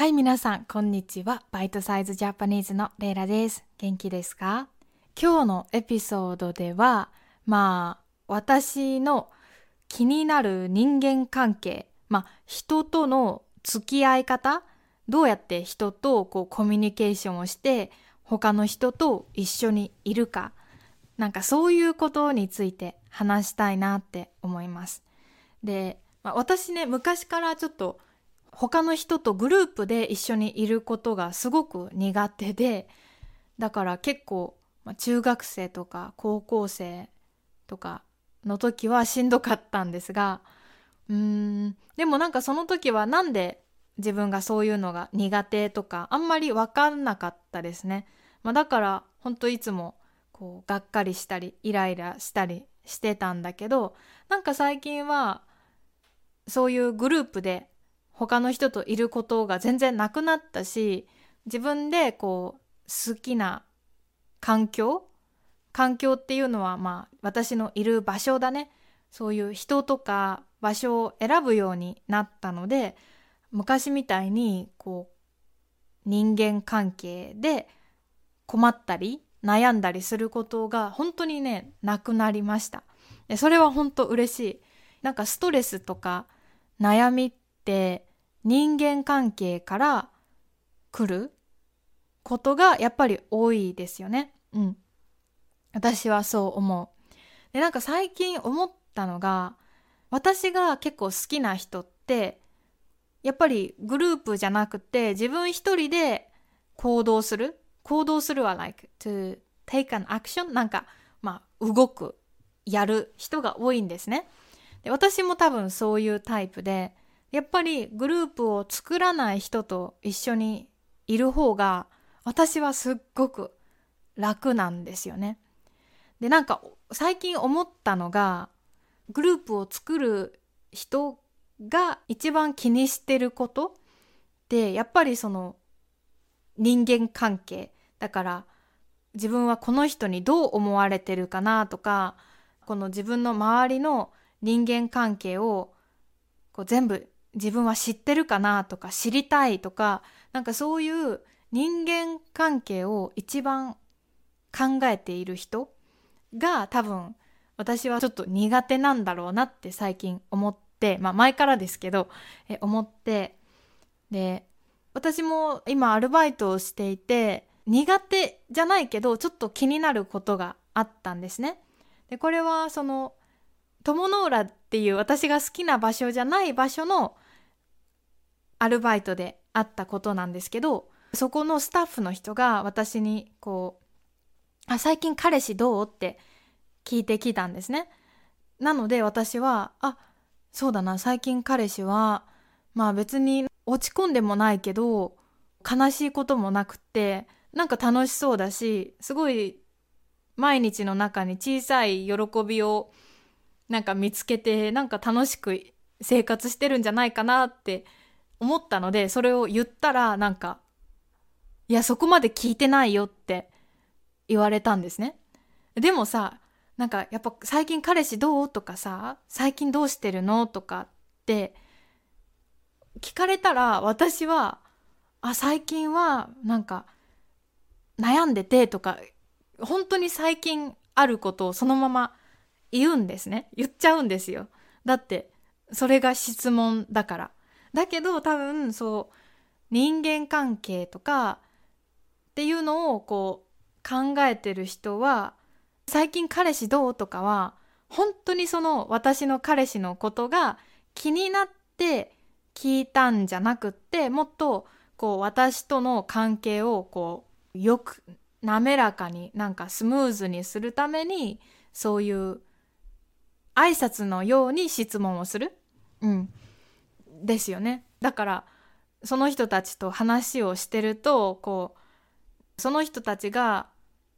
はい、皆さん、こんにちは。バイトサイズジャパニーズのレイラです。元気ですか？今日のエピソードでは、まあ、私の気になる人間関係、まあ、人との付き合い方、どうやって人とこうコミュニケーションをして、他の人と一緒にいるか、なんかそういうことについて話したいなって思います。で、まあ、私ね、昔からちょっと他の人とグループで一緒にいることがすごく苦手で、だから結構、まあ、中学生とか高校生とかの時はしんどかったんですが、うーん、でもなんかその時はなんで自分がそういうのが苦手とかあんまりわかんなかったですね。まあ、だから本当いつもこうがっかりしたりイライラしたりしてたんだけどなんか最近はそういうグループで他の人といることが全然なくなったし自分でこう好きな環境環境っていうのはまあ私のいる場所だね。そういう人とか場所を選ぶようになったので昔みたいにこう人間関係で困ったり悩んだりすることが本当にねなくなりました。でそれは本当嬉しい。なんかストレスとか悩みって人間関係から来ることがやっぱり多いですよね。うん。私はそう思う。でなんか最近思ったのが私が結構好きな人ってやっぱりグループじゃなくて自分一人で行動する行動するは like to take an action なんかまあ動くやる人が多いんですね。で私も多分そういうタイプでやっぱりグループを作らない人と一緒にいる方が私はすっごく楽なんですよね。でなんか最近思ったのがグループを作る人が一番気にしてることってやっぱりその人間関係だから自分はこの人にどう思われてるかなとかこの自分の周りの人間関係をこう全部自分は知ってるかなとか知りたいとかなんかそういう人間関係を一番考えている人が多分私はちょっと苦手なんだろうなって最近思ってまあ前からですけどえ思ってで私も今アルバイトをしていて苦手じゃないけどちょっと気になることがあったんですね。でこれはその友の浦っていう私が好きな場所じゃない場所のアルバイトであったことなんですけどそこのスタッフの人が私にこう「あ最近彼氏どう?」って聞いてきたんですね。なので私は「あそうだな最近彼氏はまあ別に落ち込んでもないけど悲しいこともなくってなんか楽しそうだしすごい毎日の中に小さい喜びをなんか見つけてなんか楽しく生活してるんじゃないかなって思ったのでそれを言ったらなんか「いやそこまで聞いてないよ」って言われたんですね。でもさなんかやっぱ最近彼氏どうとかさ最近どうしてるのとかって聞かれたら私はあ最近はなんか悩んでてとか本当に最近あることをそのまま言うんですね。言っちゃうんですよ。だってそれが質問だから。だけど多分そう人間関係とかっていうのをこう考えてる人は最近彼氏どうとかは本当にその私の彼氏のことが気になって聞いたんじゃなくってもっとこう私との関係をこうよく滑らかになんかスムーズにするためにそういう挨拶のように質問をする、うん、ですよね。だからその人たちと話をしてるとこうその人たちが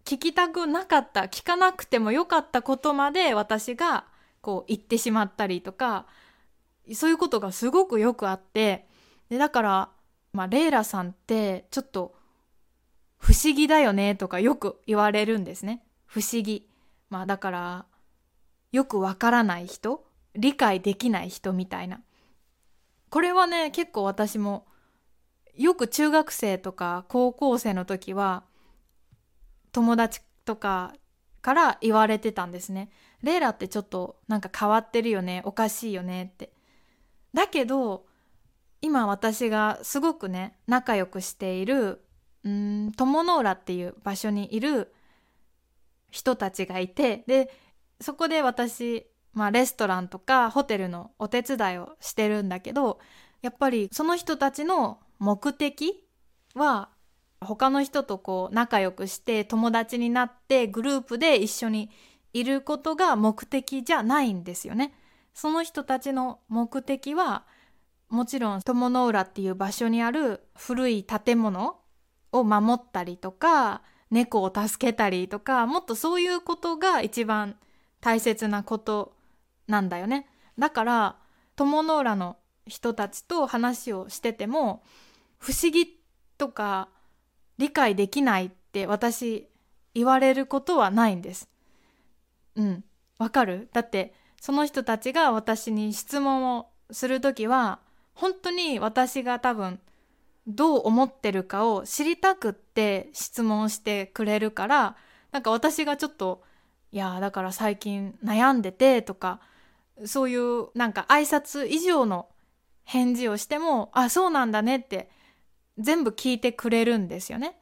聞きたくなかった聞かなくてもよかったことまで私がこう言ってしまったりとかそういうことがすごくよくあってでだから、まあ、レイラさんってちょっと不思議だよねとかよく言われるんですね。不思議。まあだからよくわからない人理解できない人みたいな。これはね結構私もよく中学生とか高校生の時は友達とかから言われてたんですね。レイラってちょっとなんか変わってるよねおかしいよねって。だけど今私がすごくね仲良くしているうん友の浦っていう場所にいる人たちがいてでそこで私、まあ、レストランとかホテルのお手伝いをしてるんだけどやっぱりその人たちの目的は他の人とこう仲良くして友達になってグループで一緒にいることが目的じゃないんですよね。その人たちの目的はもちろん友の浦っていう場所にある古い建物を守ったりとか猫を助けたりとかもっとそういうことが一番大切なことなんだよね。だから友の浦の人たちと話をしてても不思議とか理解できないって私言われることはないんです。うん、わかる？だってその人たちが私に質問をする時は本当に私が多分どう思ってるかを知りたくって質問してくれるからなんか私がちょっと「いやだから最近悩んでて」とかそういうなんか挨拶以上の返事をしても「あそうなんだね」って全部聞いてくれるんですよね。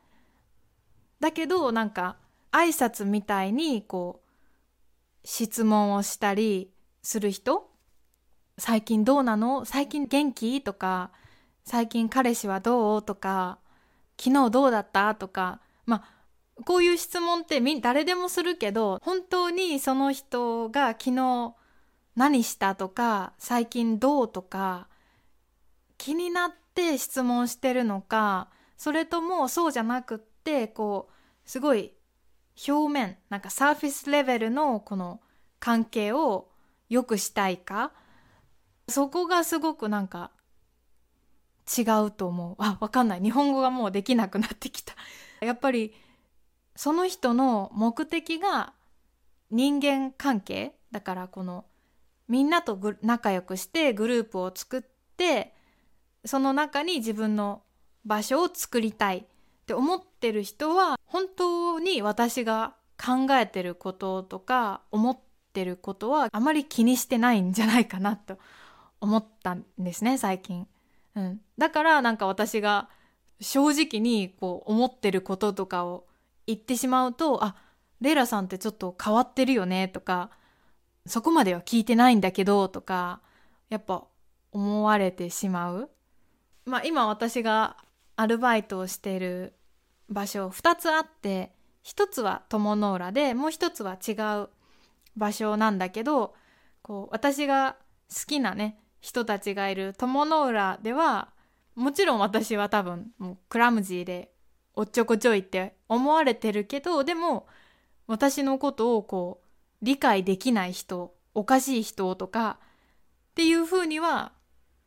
だけどなんか挨拶みたいにこう質問をしたりする人最近どうなの？最近元気？とか最近彼氏はどう？とか昨日どうだった？とかまあこういう質問って誰でもするけど本当にその人が昨日何したとか最近どうとか気になって質問してるのかそれともそうじゃなくってこうすごい表面なんかサーフィスレベルのこの関係を良くしたいかそこがすごくなんか違うと思う。あわかんない。日本語がもうできなくなってきた。やっぱりその人の目的が人間関係？だからこのみんなと仲良くしてグループを作ってその中に自分の場所を作りたいって思ってる人は本当に私が考えてることとか思ってることはあまり気にしてないんじゃないかなと思ったんですね最近、うん、だからなんか私が正直にこう思ってることとかを言ってしまうとあレイラさんってちょっと変わってるよねとかそこまでは聞いてないんだけどとかやっぱ思われてしまう。まあ今私がアルバイトをしている場所2つあって1つは友の浦でもう1つは違う場所なんだけどこう私が好きなね人たちがいる友の浦ではもちろん私は多分もうクラムジーでおっちょこちょいって思われてるけどでも私のことをこう理解できない人おかしい人とかっていうふうには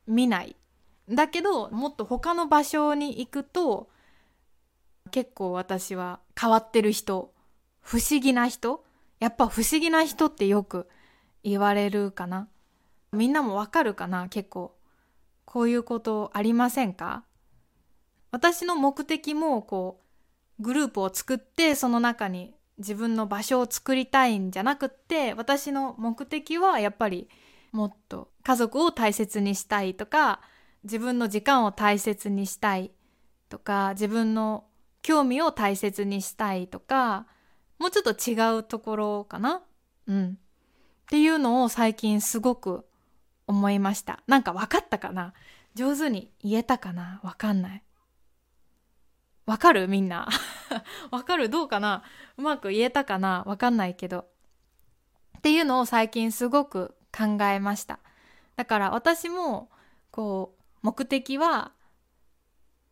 見ない。だけどもっと他の場所に行くと結構私は変わってる人不思議な人やっぱ不思議な人ってよく言われるかな。みんなもわかるかな結構。こういうことありませんか？私の目的もこうグループを作ってその中に自分の場所を作りたいんじゃなくって私の目的はやっぱりもっと家族を大切にしたいとか自分の時間を大切にしたいとか自分の興味を大切にしたいとかもうちょっと違うところかな。うん。っていうのを最近すごく思いました。なんか分かったかな？上手に言えたかな？わかんない。わかる？みんな。わかる？どうかな？うまく言えたかな？わかんないけど。っていうのを最近すごく考えました。だから私もこう目的は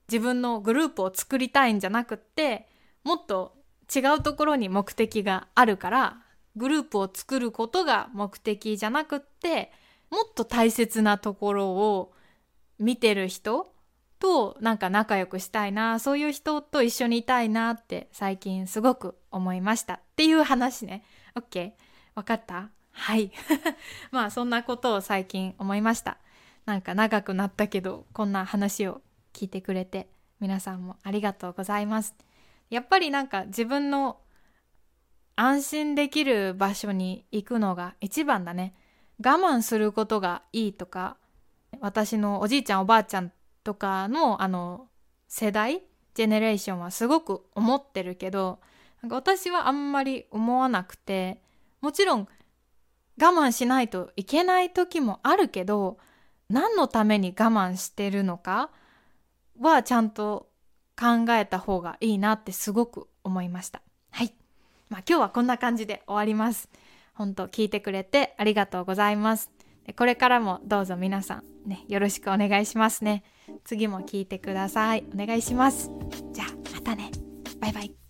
自分のグループを作りたいんじゃなくってもっと違うところに目的があるからグループを作ることが目的じゃなくってもっと大切なところを見てる人となんか仲良くしたいなそういう人と一緒にいたいなって最近すごく思いました。っていう話ね。OK わかった？はい。まあそんなことを最近思いました。なんか長くなったけどこんな話を聞聞いてくれて皆さんもありがとうございます。やっぱりなんか自分の安心できる場所に行くのが一番だね。我慢することがいいとか私のおじいちゃんおばあちゃんとかのあの世代ジェネレーションはすごく思ってるけどなんか私はあんまり思わなくてもちろん我慢しないといけない時もあるけど何のために我慢してるのかはちゃんと考えた方がいいなってすごく思いました。はい。まあ今日はこんな感じで終わります。本当聞いてくれてありがとうございます。これからもどうぞ皆さんね、よろしくお願いしますね。次も聞いてください。お願いします。じゃあまたね。バイバイ。